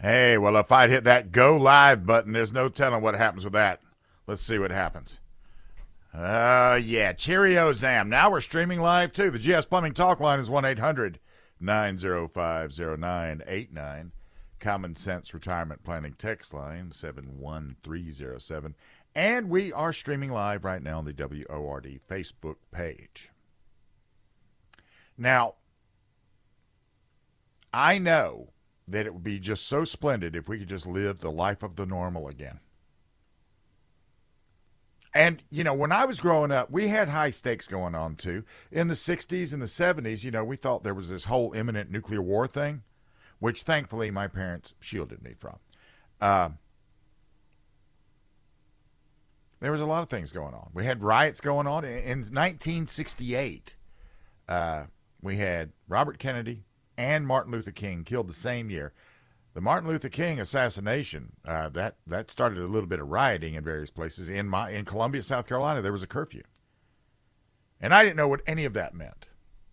Hey, well, if I'd hit that go live button, there's no telling what happens with that. Let's see what happens. Uh, yeah, Cheerio, Zam. Now we're streaming live too. The GS Plumbing Talk line is 1 800 905 0989. Common Sense Retirement Planning text line 71307. And we are streaming live right now on the WORD Facebook page. Now, I know that it would be just so splendid if we could just live the life of the normal again. And, you know, when I was growing up, we had high stakes going on too. In the 60s and the 70s, you know, we thought there was this whole imminent nuclear war thing, which thankfully my parents shielded me from. Uh, there was a lot of things going on. We had riots going on. In 1968, uh, we had Robert Kennedy and Martin Luther King killed the same year. The Martin Luther King assassination uh, that that started a little bit of rioting in various places. In my in Columbia, South Carolina, there was a curfew, and I didn't know what any of that meant,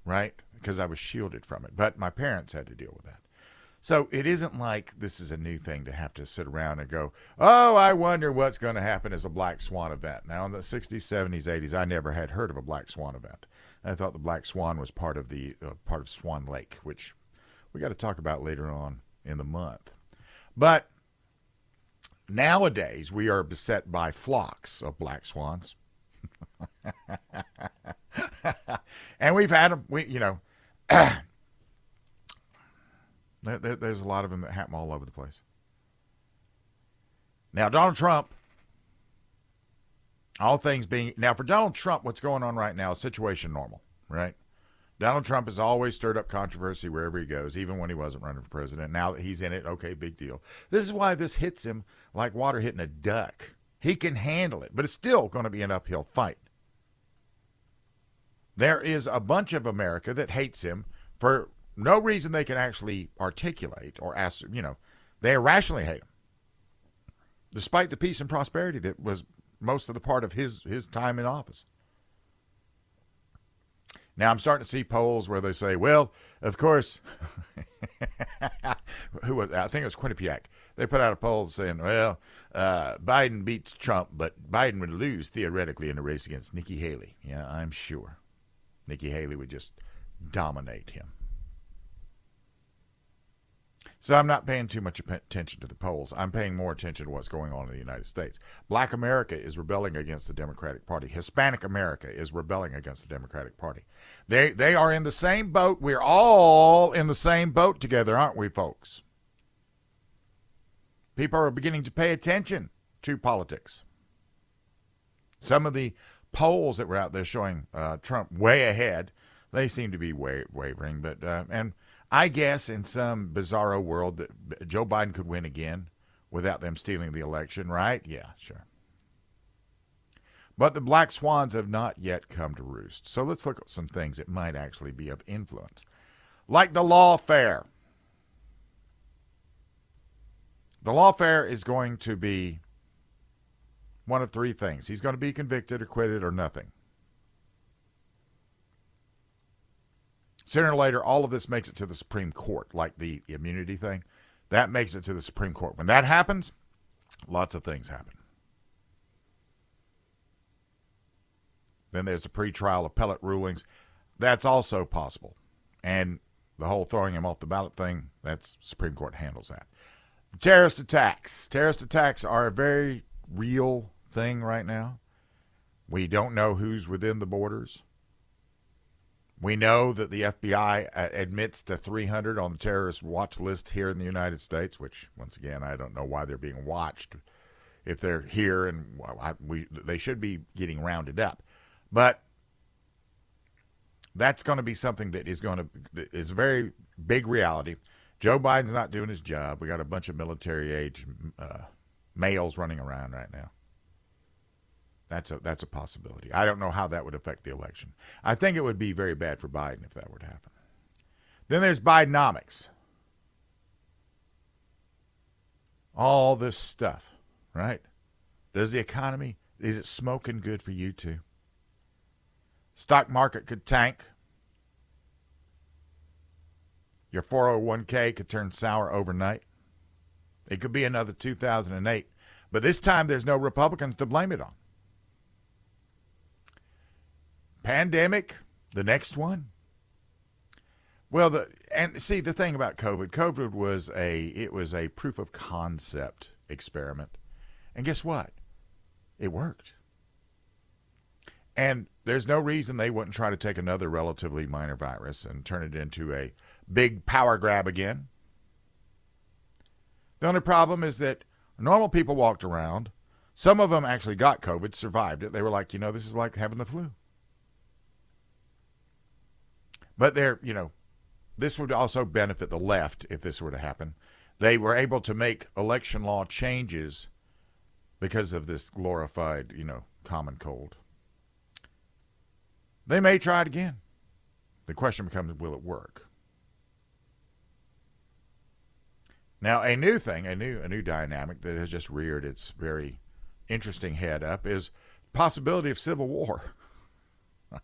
right? Because I was shielded from it. But my parents had to deal with that. So it isn't like this is a new thing to have to sit around and go, oh, I wonder what's going to happen as a black swan event. Now, in the 60s, 70s, 80s, I never had heard of a black swan event. I thought the black swan was part of the uh, part of Swan Lake, which we got to talk about later on in the month. But nowadays, we are beset by flocks of black swans. and we've had them, we, you know, there, there, there's a lot of them that happen all over the place. Now, Donald Trump, all things being, now for Donald Trump, what's going on right now is situation normal, right? Donald Trump has always stirred up controversy wherever he goes, even when he wasn't running for president. Now that he's in it, okay, big deal. This is why this hits him like water hitting a duck. He can handle it, but it's still going to be an uphill fight. There is a bunch of America that hates him for no reason they can actually articulate or ask, you know, they irrationally hate him. Despite the peace and prosperity that was most of the part of his his time in office. Now I'm starting to see polls where they say, "Well, of course." who was? I think it was Quinnipiac. They put out a poll saying, "Well, uh, Biden beats Trump, but Biden would lose theoretically in a race against Nikki Haley." Yeah, I'm sure Nikki Haley would just dominate him. So I'm not paying too much attention to the polls. I'm paying more attention to what's going on in the United States. Black America is rebelling against the Democratic Party. Hispanic America is rebelling against the Democratic Party. They they are in the same boat. We're all in the same boat together, aren't we, folks? People are beginning to pay attention to politics. Some of the polls that were out there showing uh, Trump way ahead, they seem to be wa- wavering, but uh, and I guess in some bizarro world that Joe Biden could win again without them stealing the election, right? Yeah, sure. But the black swans have not yet come to roost. So let's look at some things that might actually be of influence. Like the lawfare. The lawfare is going to be one of three things. He's going to be convicted, acquitted, or nothing. Sooner or later, all of this makes it to the Supreme Court, like the immunity thing. That makes it to the Supreme Court. When that happens, lots of things happen. Then there's the pretrial appellate rulings. That's also possible. And the whole throwing him off the ballot thing, that's Supreme Court handles that. The terrorist attacks. Terrorist attacks are a very real thing right now. We don't know who's within the borders. We know that the FBI admits to 300 on the terrorist watch list here in the United States, which, once again, I don't know why they're being watched if they're here, and we they should be getting rounded up. But that's going to be something that is going to is a very big reality. Joe Biden's not doing his job. We got a bunch of military age uh, males running around right now. That's a that's a possibility. I don't know how that would affect the election. I think it would be very bad for Biden if that were to happen. Then there's Bidenomics. All this stuff, right? Does the economy is it smoking good for you too? Stock market could tank. Your 401k could turn sour overnight. It could be another 2008. But this time, there's no Republicans to blame it on. Pandemic, the next one. Well, the and see the thing about COVID, COVID was a it was a proof of concept experiment, and guess what? It worked. And there's no reason they wouldn't try to take another relatively minor virus and turn it into a big power grab again. The only problem is that normal people walked around. Some of them actually got COVID, survived it. They were like, you know, this is like having the flu. But they're, you know, this would also benefit the left if this were to happen. They were able to make election law changes because of this glorified, you know, common cold. They may try it again. The question becomes will it work? Now, a new thing, a new a new dynamic that has just reared its very interesting head up is the possibility of civil war.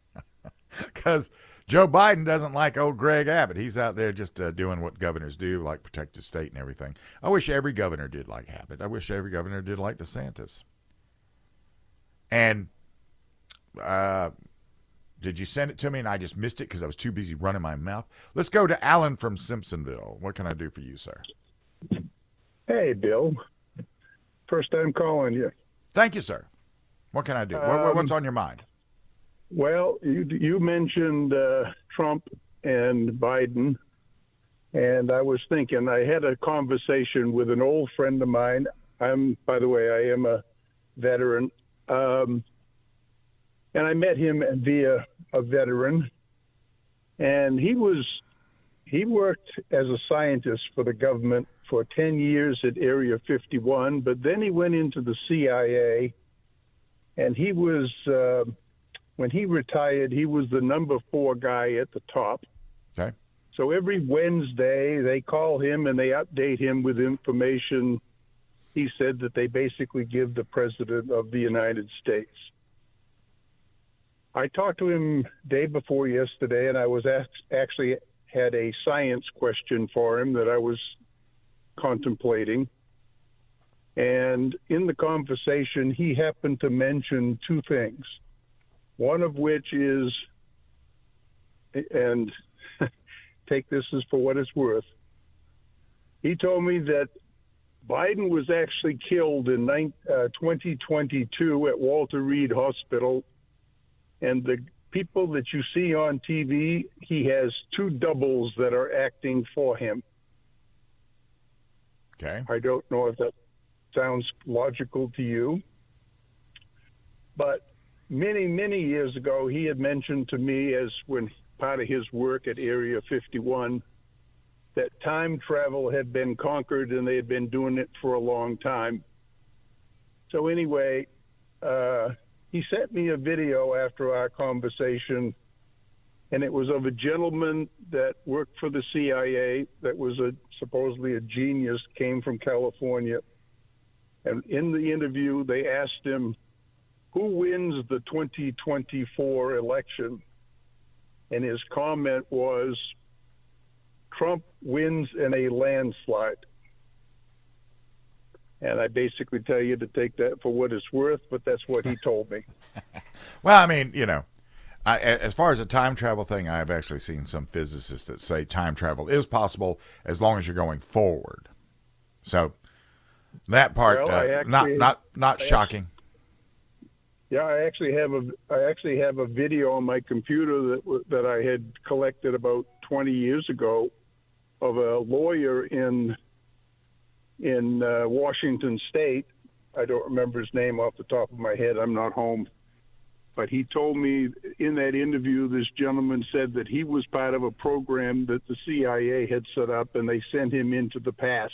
Because Joe Biden doesn't like old Greg Abbott. He's out there just uh, doing what governors do, like protect the state and everything. I wish every governor did like Abbott. I wish every governor did like DeSantis. And uh, did you send it to me and I just missed it because I was too busy running my mouth? Let's go to Alan from Simpsonville. What can I do for you, sir? Hey, Bill. First time calling you. Thank you, sir. What can I do? Um, What's on your mind? Well, you you mentioned uh, Trump and Biden, and I was thinking I had a conversation with an old friend of mine. I'm, by the way, I am a veteran, um, and I met him via a veteran, and he was he worked as a scientist for the government for 10 years at Area 51, but then he went into the CIA, and he was. Uh, when he retired, he was the number four guy at the top. Okay. So every Wednesday, they call him and they update him with information. He said that they basically give the President of the United States. I talked to him day before yesterday, and I was asked, actually had a science question for him that I was contemplating. And in the conversation, he happened to mention two things one of which is, and take this as for what it's worth, he told me that Biden was actually killed in uh, 2022 at Walter Reed Hospital, and the people that you see on TV, he has two doubles that are acting for him. Okay. I don't know if that sounds logical to you, but many, many years ago, he had mentioned to me as when part of his work at Area 51 that time travel had been conquered and they had been doing it for a long time. So, anyway, uh, he sent me a video after our conversation, and it was of a gentleman that worked for the CIA that was a supposedly a genius, came from California. And in the interview, they asked him, who wins the 2024 election? And his comment was, Trump wins in a landslide. And I basically tell you to take that for what it's worth, but that's what he told me. well, I mean, you know, I, as far as a time travel thing, I've actually seen some physicists that say time travel is possible as long as you're going forward. So that part, well, uh, actually, not not not I shocking. Yeah, I actually have a I actually have a video on my computer that that I had collected about 20 years ago of a lawyer in in uh, Washington State. I don't remember his name off the top of my head. I'm not home. But he told me in that interview, this gentleman said that he was part of a program that the CIA had set up, and they sent him into the past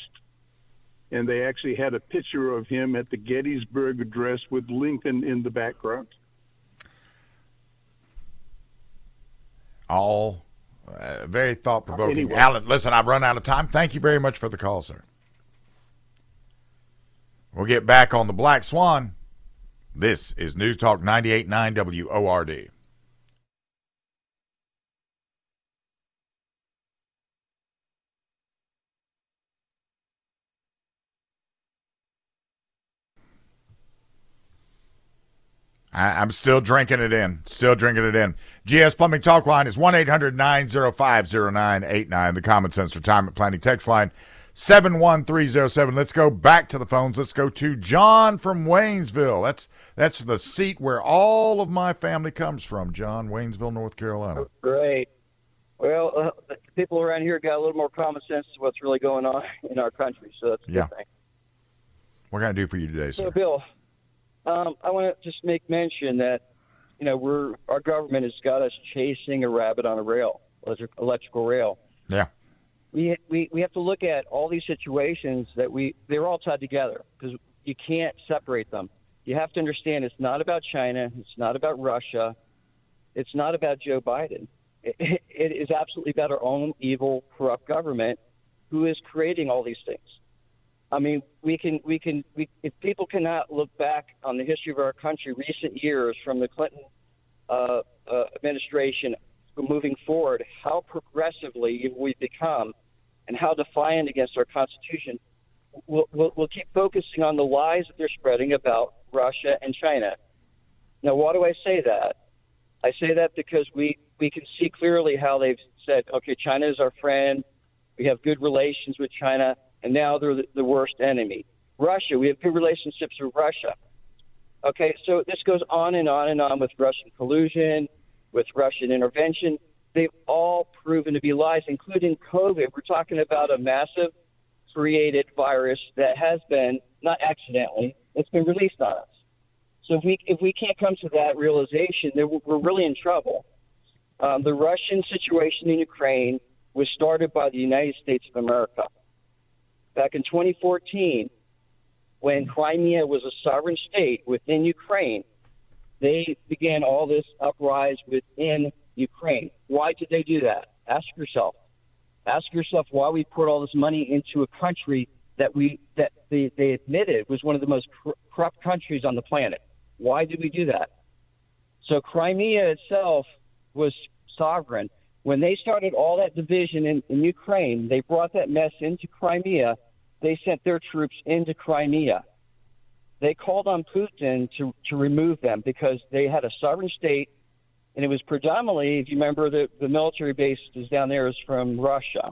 and they actually had a picture of him at the Gettysburg Address with Lincoln in the background. All uh, very thought provoking. Anyway. Alan, listen, I've run out of time. Thank you very much for the call, sir. We'll get back on the Black Swan. This is News Talk 98.9 WORD. I, am still drinking it in. Still drinking it in. GS Plumbing Talk Line is 1 800 905 0989. The Common Sense Retirement Planning text line 71307. Let's go back to the phones. Let's go to John from Waynesville. That's that's the seat where all of my family comes from, John, Waynesville, North Carolina. Great. Well, uh, people around here got a little more common sense to what's really going on in our country, so that's a yeah. good thing. What can I do for you today, sir? So, Bill, um, I want to just make mention that you know we're our government has got us chasing a rabbit on a rail, electrical rail. Yeah. We, we we have to look at all these situations that we they're all tied together because you can't separate them. You have to understand it's not about China, it's not about Russia, it's not about Joe Biden. It, it is absolutely about our own evil, corrupt government who is creating all these things. I mean, we can we can we, if people cannot look back on the history of our country, recent years from the Clinton uh, uh, administration moving forward, how progressively we've become, and how defiant against our Constitution. We'll, we'll, we'll keep focusing on the lies that they're spreading about Russia and China. Now, why do I say that? I say that because we, we can see clearly how they've said, okay, China is our friend. We have good relations with China and now they're the, the worst enemy. Russia, we have good relationships with Russia. Okay, so this goes on and on and on with Russian collusion, with Russian intervention. They've all proven to be lies, including COVID. We're talking about a massive created virus that has been, not accidentally, it's been released on us. So if we if we can't come to that realization, then we're really in trouble. Um, the Russian situation in Ukraine was started by the United States of America back in 2014, when Crimea was a sovereign state within Ukraine, they began all this uprise within Ukraine. Why did they do that? Ask yourself. Ask yourself why we put all this money into a country that we that they, they admitted was one of the most corrupt countries on the planet. Why did we do that? So Crimea itself was sovereign. When they started all that division in, in Ukraine, they brought that mess into Crimea they sent their troops into Crimea. They called on Putin to, to remove them because they had a sovereign state, and it was predominantly, if you remember, the, the military base is down there is from Russia.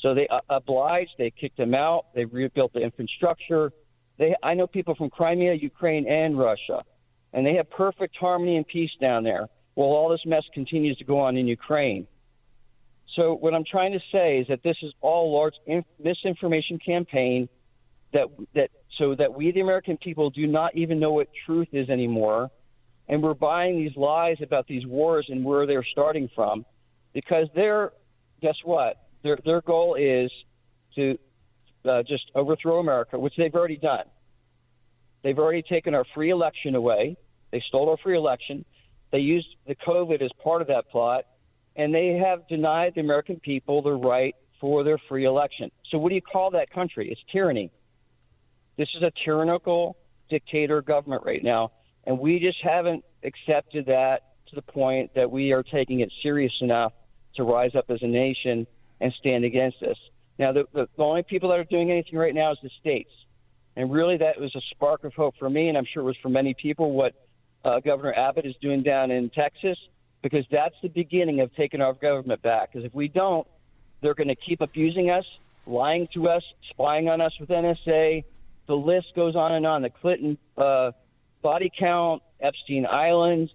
So they uh, obliged, they kicked them out, they rebuilt the infrastructure. They, I know people from Crimea, Ukraine, and Russia, and they have perfect harmony and peace down there. While all this mess continues to go on in Ukraine. So what I'm trying to say is that this is all large inf- misinformation campaign that that so that we the American people do not even know what truth is anymore, and we're buying these lies about these wars and where they're starting from, because they're guess what their their goal is to uh, just overthrow America, which they've already done. They've already taken our free election away. They stole our free election. They used the COVID as part of that plot and they have denied the American people the right for their free election. So, what do you call that country? It's tyranny. This is a tyrannical dictator government right now, and we just haven't accepted that to the point that we are taking it serious enough to rise up as a nation and stand against this. Now, the, the, the only people that are doing anything right now is the states. And really, that was a spark of hope for me, and I'm sure it was for many people, what uh, Governor Abbott is doing down in Texas because that's the beginning of taking our government back. Because if we don't, they're going to keep abusing us, lying to us, spying on us with NSA. The list goes on and on. The Clinton uh, body count, Epstein Island,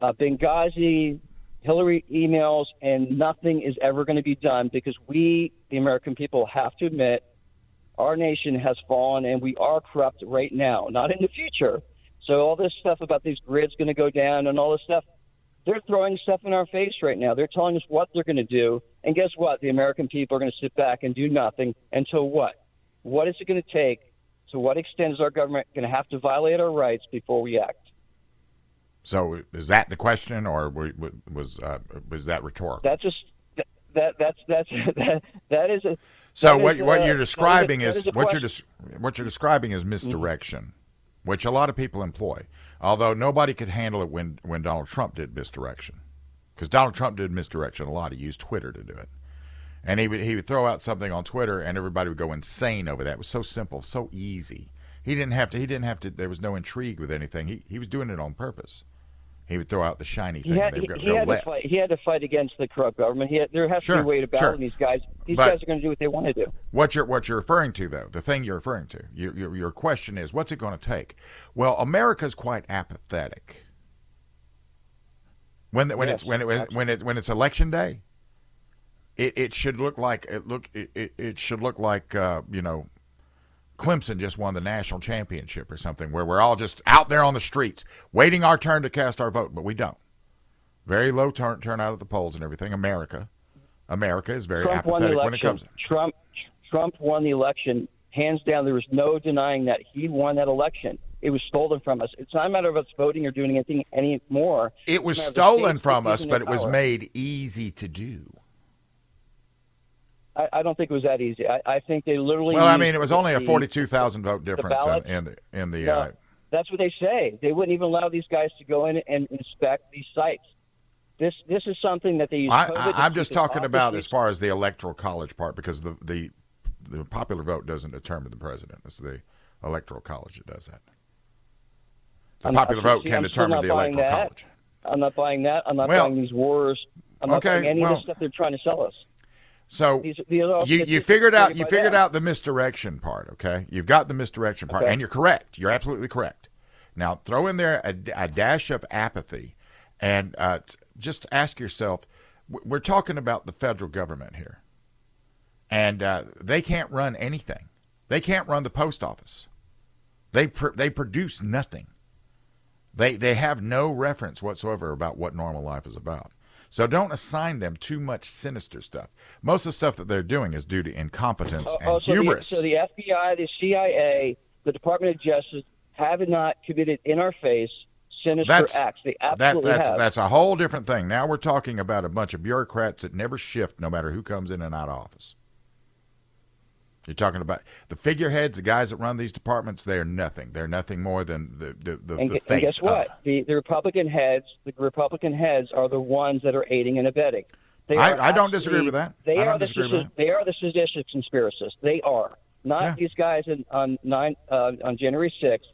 uh, Benghazi, Hillary emails, and nothing is ever going to be done because we, the American people, have to admit our nation has fallen and we are corrupt right now, not in the future. So all this stuff about these grids going to go down and all this stuff, they're throwing stuff in our face right now. They're telling us what they're going to do. And guess what? The American people are going to sit back and do nothing until what? What is it going to take? To what extent is our government going to have to violate our rights before we act? So is that the question, or was uh, was that rhetorical? That's just that that's that's that that is a. So what is, what you're describing is, is what you're what you're describing is misdirection. Which a lot of people employ. Although nobody could handle it when, when Donald Trump did misdirection. Because Donald Trump did misdirection a lot. He used Twitter to do it. And he would, he would throw out something on Twitter, and everybody would go insane over that. It was so simple, so easy. He didn't have to. He didn't have to. There was no intrigue with anything. He he was doing it on purpose. He would throw out the shiny thing. He had, he, go, he go had to fight. He had to fight against the corrupt government. He had, there has to be a way to battle sure. these guys. These But- guys are going to do what they want to do. What you're what you're referring to though, the thing you're referring to, your your, your question is, what's it going to take? Well, America's quite apathetic. When the, when Yes, it's when it when, when it when it's election day, it, it should look like it look it, it, it should look like uh, you know Clemson just won the national championship or something, where we're all just out there on the streets waiting our turn to cast our vote, but we don't. Very low turn turnout at the polls and everything. America, America is very Trump apathetic when it comes. Trump Trump won the election hands down. There was no denying that he won that election. It was stolen from us. It's not a matter of us voting or doing anything anymore. It was It's a matter of the stolen from us, but it was made easy to do. I, I don't think it was that easy. I, I think they literally. Well, I mean, it was only a forty-two thousand vote difference in, in the in the. No, Uh, that's what they say. They wouldn't even allow these guys to go in and inspect these sites. This this is something that they use. I, COVID to I, I'm just talking about as far as the electoral college part, because the the the popular vote doesn't determine the president. It's the electoral college that does that. The I'm not- popular vote see, can I'm determine the electoral that. college. I'm not buying that. I'm not Well, buying these wars. I'm not okay, buying any of well- the stuff they're trying to sell us. So These, these you, you figured out you figured out the misdirection part. Okay, you've got the misdirection part, Okay. and you're correct. You're absolutely correct. Now throw in there a, a dash of apathy, and uh, just ask yourself: We're talking about the federal government here, and uh, they can't run anything. They can't run the post office. They pr- they produce nothing. They they have no reference whatsoever about what normal life is about. So don't assign them too much sinister stuff. Most of the stuff that they're doing is due to incompetence Oh, and oh, so hubris. The, so the FBI, the CIA, the Department of Justice have not committed in our face sinister That's- acts. They that, absolutely that's have. that's a whole different thing. Now we're talking about a bunch of bureaucrats that never shift, no matter who comes in and out of office. You're talking about the figureheads, the guys that run these departments. They are nothing. They're nothing more than the the, the, and, the face and guess what? of. The, the Republican heads, the Republican heads, are the ones that are aiding and abetting. They I- I don't disagree with that. They I are the sedis- They are the seditious conspiracists. They are not Yeah. these guys in, on nine uh, on January sixth.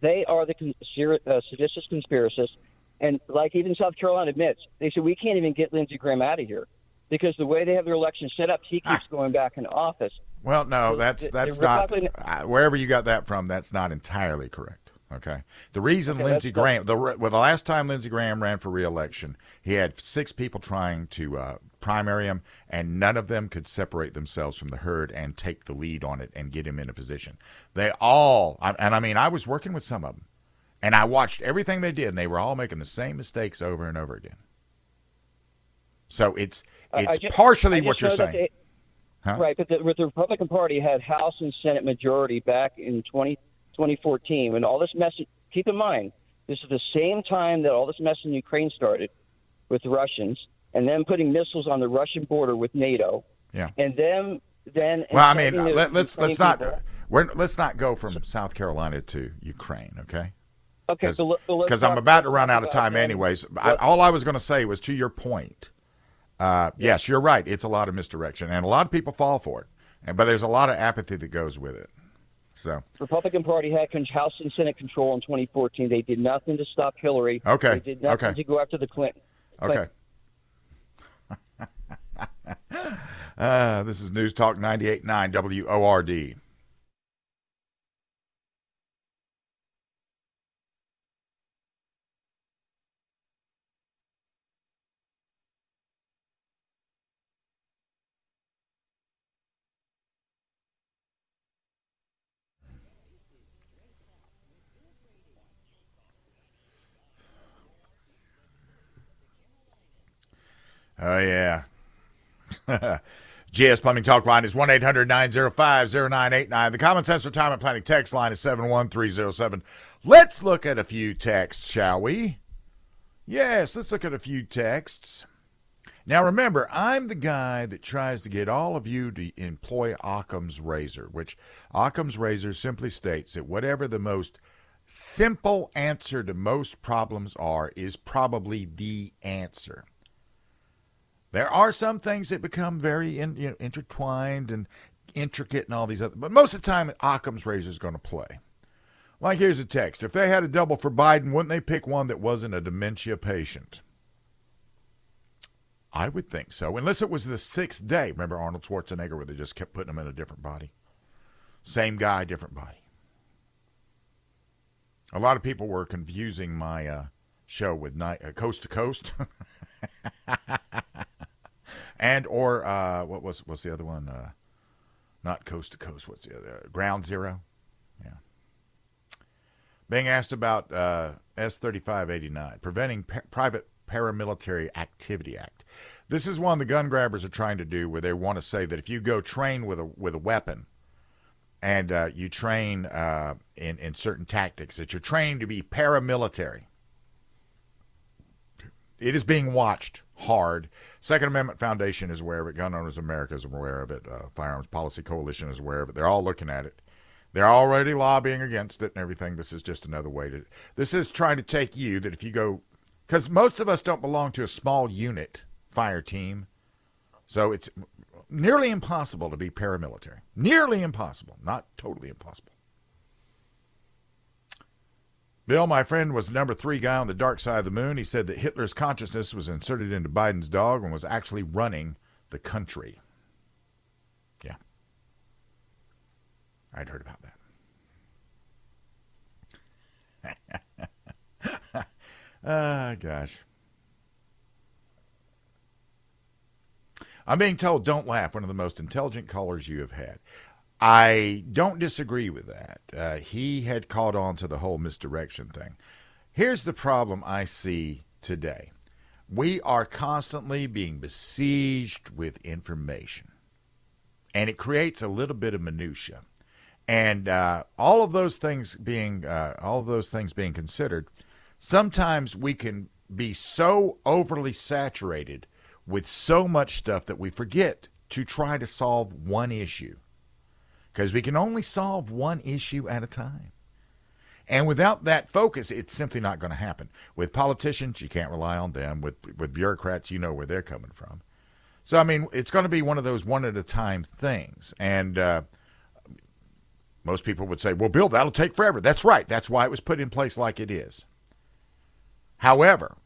They are the conspira- uh, seditious conspiracists, and like even South Carolina admits, they said we can't even get Lindsey Graham out of here because the way they have their election set up, he Ah. keeps going back in office. Well, no, that's that's not uh, wherever you got that from. That's not entirely correct. Okay, the reason Okay, Lindsey Graham, the well, the last time Lindsey Graham ran for reelection, he had six people trying to uh, primary him, and none of them could separate themselves from the herd and take the lead on it and get him in a position. They all, and I mean, I was working with some of them, and I watched everything they did, and they were all making the same mistakes over and over again. So it's I- I it's partially what you're saying. Huh? Right, but the, the Republican Party had House and Senate majority back in 20, 2014 when all this mess. Keep in mind, this is the same time that all this mess in Ukraine started with the Russians, and then putting missiles on the Russian border with NATO, Yeah. and then then. Well, I mean, let, let's let's not we're, let's not go from South Carolina to Ukraine, okay? Okay, Because but I'm about to run out of time, anyways. I, all I was going to say was to your point. Uh, yes, you're right. It's a lot of misdirection, and a lot of people fall for it. And but there's a lot of apathy that goes with it. So Republican Party had House and Senate control in 2014. They did nothing to stop Hillary. Okay, They did nothing okay. to go after the Clinton. okay. uh, this is News Talk 98.9 WORD. Oh, yeah. GS Plumbing Talk Line is 1 800 905 0989. The Common Sense Retirement Planning text line is 71307. Let's look at a few texts, shall we? Yes, let's look at a few texts. Now, remember, I'm the guy that tries to get all of you to employ Occam's razor, which Occam's razor simply states that whatever the most simple answer to most problems are is probably the answer. There are some things that become very in, you know, intertwined and intricate and all these other, but most of the time, Occam's razor is going to play. Like, here's a text. If they had a double for Biden, wouldn't they pick one that wasn't a dementia patient? I would think so, unless it was the sixth day. Remember Arnold Schwarzenegger, where they just kept putting him in a different body? Same guy, different body. A lot of people were confusing my uh, show with night, uh, Coast to Coast, and or uh, what was what's the other one? Uh, not Coast to Coast. What's the other? Ground Zero. Yeah. Being asked about uh, S thirty five eighty nine, preventing private paramilitary activity act. This is one the gun grabbers are trying to do, where they want to say that if you go train with a with a weapon and uh, you train uh, in in certain tactics, that you're trained to be paramilitary. It is being watched hard. Second Amendment Foundation is aware of it. Gun Owners America is aware of it. Uh, Firearms Policy Coalition is aware of it. They're all looking at it. They're already lobbying against it and everything. This is just another way to. This is trying to take you that if you go, because most of us don't belong to a small unit fire team, so it's nearly impossible to be paramilitary. Nearly impossible, not totally impossible. Bill, my friend, was the number three guy on the dark side of the moon. He said that Hitler's consciousness was inserted into Biden's dog and was actually running the country. Yeah. I'd heard about that. Ah, uh, gosh. I'm being told don't laugh, one of the most intelligent callers you have had. I don't disagree with that. Uh, he had caught on to the whole misdirection thing. Here's the problem I see today we are constantly being besieged with information, and it creates a little bit of minutia. And uh, all of those things being uh, all of those things being considered, sometimes we can be so overly saturated with so much stuff that we forget to try to solve one issue because we can only solve one issue at a time. And without that focus, it's simply not going to happen. With politicians, you can't rely on them. With with bureaucrats, you know where they're coming from. So I mean, it's going to be one of those one at a time things. And uh, most people would say, "Well, Bill, that'll take forever." That's right. That's why it was put in place like it is. However,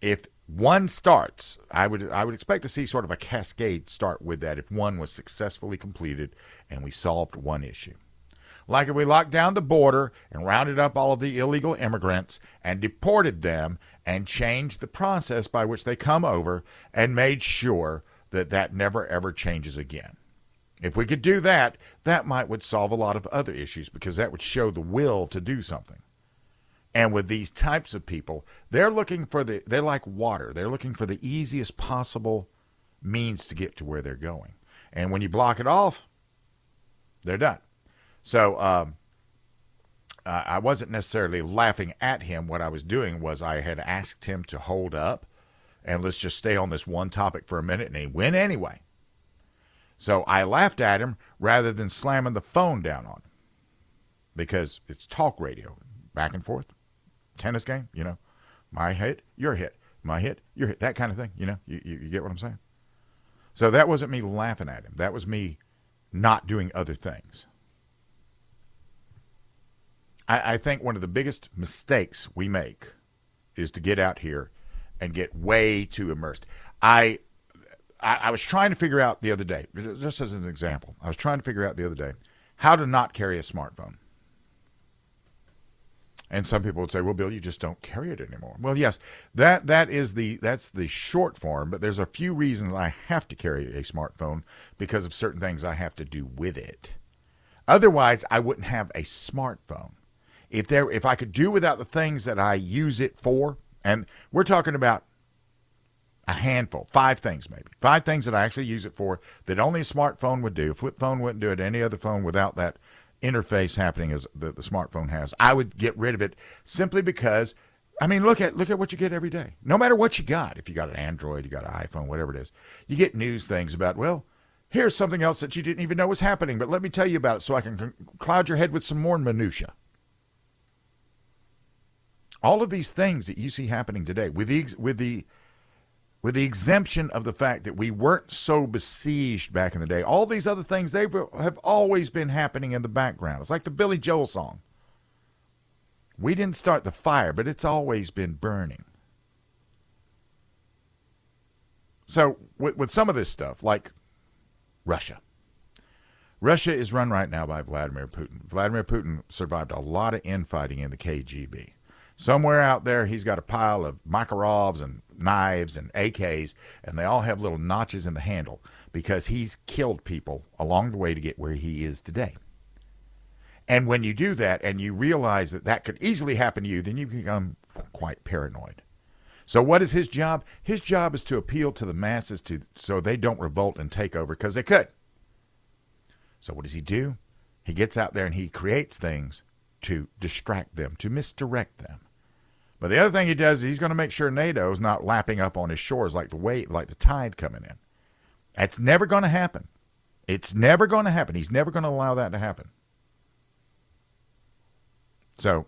if one starts, I would I would expect to see sort of a cascade start with that if one was successfully completed and we solved one issue. Like if we locked down the border and rounded up all of the illegal immigrants and deported them and changed the process by which they come over and made sure that that never ever changes again. If we could do that, that might would solve a lot of other issues because that would show the will to do something. And with these types of people, they're looking for the they're like water. They're looking for the easiest possible means to get to where they're going. And when you block it off, they're done. So um, I wasn't necessarily laughing at him. What I was doing was I had asked him to hold up and let's just stay on this one topic for a minute, and he went anyway. So I laughed at him rather than slamming the phone down on him because it's talk radio, back and forth, tennis game, you know, my hit, your hit, my hit, your hit, that kind of thing, you know, you, you, you get what I'm saying? So that wasn't me laughing at him. That was me not doing other things. I, I think one of the biggest mistakes we make is to get out here and get way too immersed. I, I, I was trying to figure out the other day, just as an example, I was trying to figure out the other day how to not carry a smartphone. And some people would say, "Well, Bill, you just don't carry it anymore." Well, yes, that that is the that's the short form, but there's a few reasons I have to carry a smartphone because of certain things I have to do with it. Otherwise, I wouldn't have a smartphone. If there if I could do without the things that I use it for, and we're talking about a handful, five things maybe, five things that I actually use it for that only a smartphone would do. A flip phone wouldn't do it. Any other phone without that interface happening as the, the smartphone has. I would get rid of it simply because I mean, look at look at what you get every day. No matter what you got, if you got an Android, you got an iPhone, whatever it is, you get news things about. Well, here's something else that you didn't even know was happening, but let me tell you about it so I can cloud your head with some more minutia. All of these things that you see happening today, with the with the with the exemption of the fact that we weren't so besieged back in the day. All these other things they have always been happening in the background. It's like the Billy Joel song. We didn't start the fire, but it's always been burning. So, with, with some of this stuff, like Russia, Russia is run right now by Vladimir Putin. Vladimir Putin survived a lot of infighting in the KGB. Somewhere out there, he's got a pile of Makarovs and knives and AKs, and they all have little notches in the handle because he's killed people along the way to get where he is today. And when you do that and you realize that that could easily happen to you, then you become quite paranoid. So what is his job? His job is to appeal to the masses to so they don't revolt and take over because they could. So what does he do? He gets out there and he creates things to distract them, to misdirect them. But the other thing he does is he's going to make sure NATO is not lapping up on his shores like the wave, like the tide coming in. That's never going to happen. It's never going to happen. He's never going to allow that to happen. So,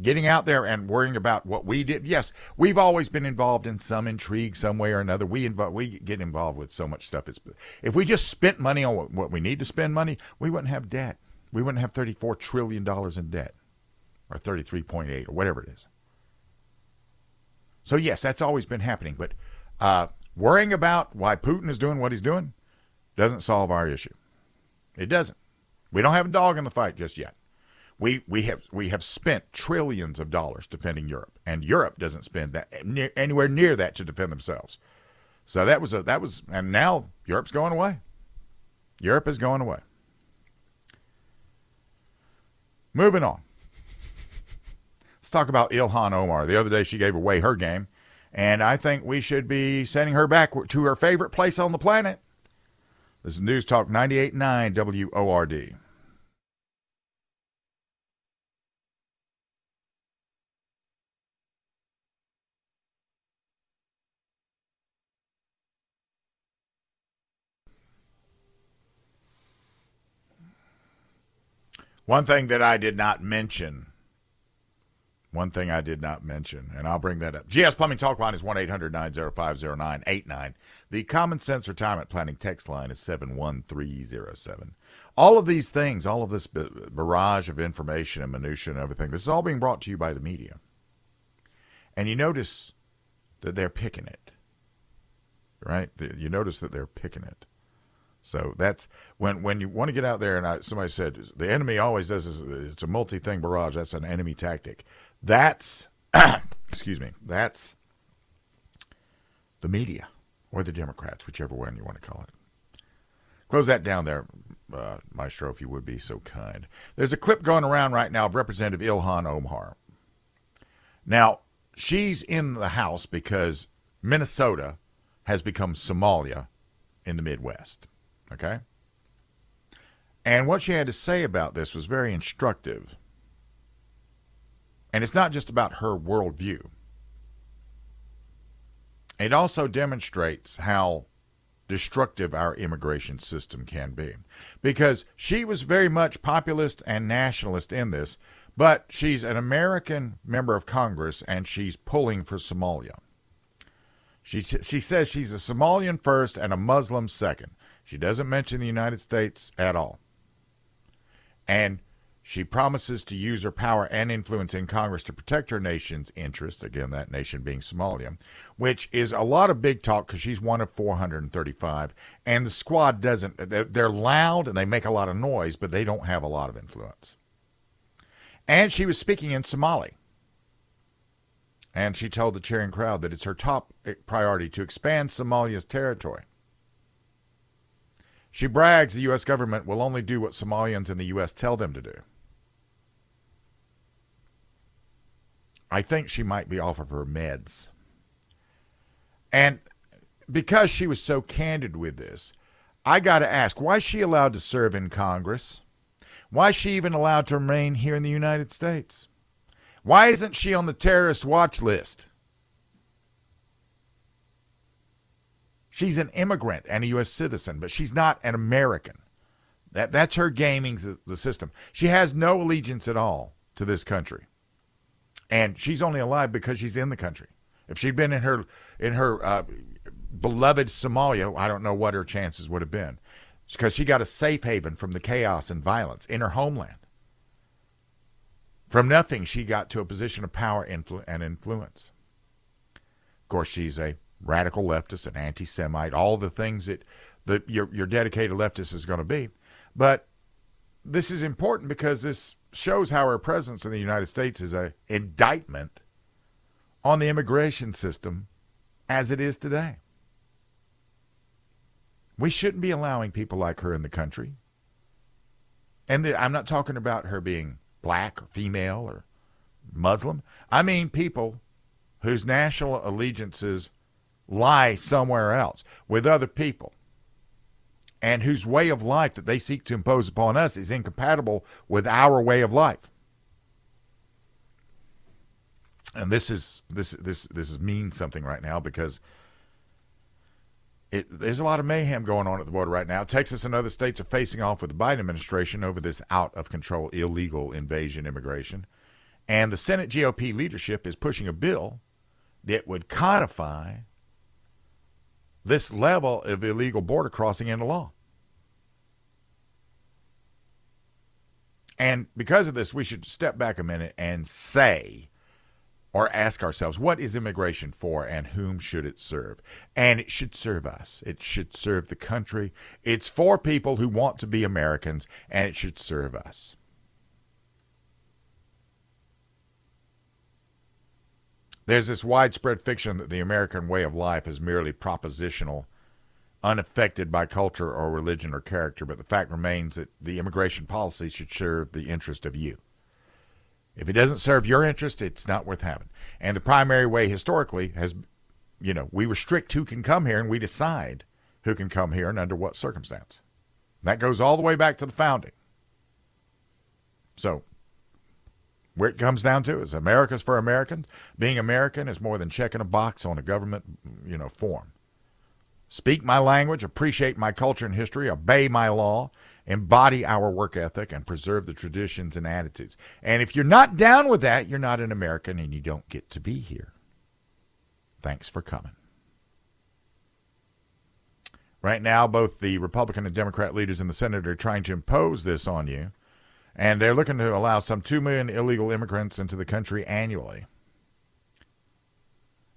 getting out there and worrying about what we did. Yes, we've always been involved in some intrigue, some way or another. We invo- we get involved with so much stuff. It's, if we just spent money on what, we need to spend money, we wouldn't have debt. We wouldn't have thirty-four trillion dollars in debt, or thirty-three point eight, or whatever it is. So yes, that's always been happening. But uh, worrying about why Putin is doing what he's doing doesn't solve our issue. It doesn't. We don't have a dog in the fight just yet. We we have we have spent trillions of dollars defending Europe, and Europe doesn't spend that anywhere near that to defend themselves. So that was a that was, and now Europe's going away. Europe is going away. Moving on. Let's talk about Ilhan Omar. The other day she gave away her game, and I think we should be sending her back to her favorite place on the planet. This is News Talk 98.9 WORD. One thing that I did not mention, one thing I did not mention, and I'll bring that up. GS Plumbing Talk Line is 1 800 905 0989. The Common Sense Retirement Planning text line is 71307. All of these things, all of this barrage of information and minutia and everything, this is all being brought to you by the media. And you notice that they're picking it, right? You notice that they're picking it. So that's when when you want to get out there, and I, somebody said the enemy always does this. It's a multi-thing barrage. That's an enemy tactic. That's excuse me. That's the media or the Democrats, whichever one you want to call it. Close that down there, uh, Maestro, if you would be so kind. There's a clip going around right now of Representative Ilhan Omar. Now she's in the House because Minnesota has become Somalia in the Midwest. Okay? And what she had to say about this was very instructive. And it's not just about her worldview, it also demonstrates how destructive our immigration system can be. Because she was very much populist and nationalist in this, but she's an American member of Congress and she's pulling for Somalia. She, she says she's a Somalian first and a Muslim second. She doesn't mention the United States at all. And she promises to use her power and influence in Congress to protect her nation's interests, again, that nation being Somalia, which is a lot of big talk because she's one of 435. And the squad doesn't, they're loud and they make a lot of noise, but they don't have a lot of influence. And she was speaking in Somali. And she told the cheering crowd that it's her top priority to expand Somalia's territory. She brags the U.S. government will only do what Somalians in the U.S. tell them to do. I think she might be off of her meds. And because she was so candid with this, I got to ask why is she allowed to serve in Congress? Why is she even allowed to remain here in the United States? Why isn't she on the terrorist watch list? She's an immigrant and a U.S. citizen, but she's not an American. That that's her gaming the system. She has no allegiance at all to this country, and she's only alive because she's in the country. If she'd been in her in her uh, beloved Somalia, I don't know what her chances would have been, because she got a safe haven from the chaos and violence in her homeland. From nothing, she got to a position of power influ- and influence. Of course, she's a radical leftist, an anti Semite, all the things that, that your, your dedicated leftist is going to be. But this is important because this shows how her presence in the United States is an indictment on the immigration system as it is today. We shouldn't be allowing people like her in the country. And the, I'm not talking about her being black or female or Muslim. I mean people whose national allegiances lie somewhere else with other people and whose way of life that they seek to impose upon us is incompatible with our way of life. And this is this this this is means something right now because it, there's a lot of mayhem going on at the border right now. Texas and other states are facing off with the Biden administration over this out of control illegal invasion immigration. And the Senate GOP leadership is pushing a bill that would codify this level of illegal border crossing into law. And because of this, we should step back a minute and say or ask ourselves what is immigration for and whom should it serve? And it should serve us. It should serve the country. It's for people who want to be Americans, and it should serve us. There's this widespread fiction that the American way of life is merely propositional, unaffected by culture or religion or character, but the fact remains that the immigration policy should serve the interest of you. If it doesn't serve your interest, it's not worth having. And the primary way historically has, you know, we restrict who can come here and we decide who can come here and under what circumstance. And that goes all the way back to the founding. So, where it comes down to is America's for Americans. Being American is more than checking a box on a government, you know, form. Speak my language, appreciate my culture and history, obey my law, embody our work ethic, and preserve the traditions and attitudes. And if you're not down with that, you're not an American and you don't get to be here. Thanks for coming. Right now, both the Republican and Democrat leaders in the Senate are trying to impose this on you, and they're looking to allow some 2 million illegal immigrants into the country annually.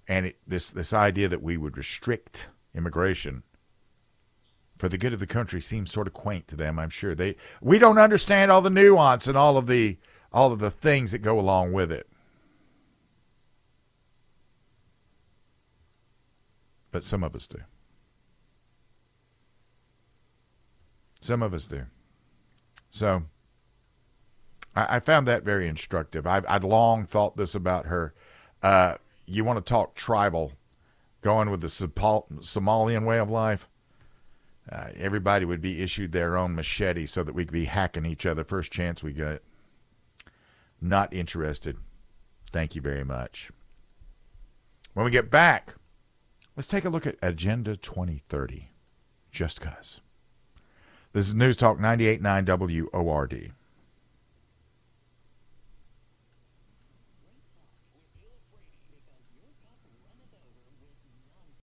And it, this, this idea that we would restrict immigration for the good of the country seems sort of quaint to them. I'm sure they we don't understand all the nuance and all of the all of the things that go along with it. But some of us do. Some of us do. So I, I found that very instructive. I've, I'd long thought this about her. Uh, you want to talk tribal, going with the Somalian way of life? uh, everybody would be issued their own machete so that we could be hacking each other first chance we get. Not interested. Thank you very much. When we get back, let's take a look at Agenda 2030. Just cuz. This is News Talk 98.9 WORD.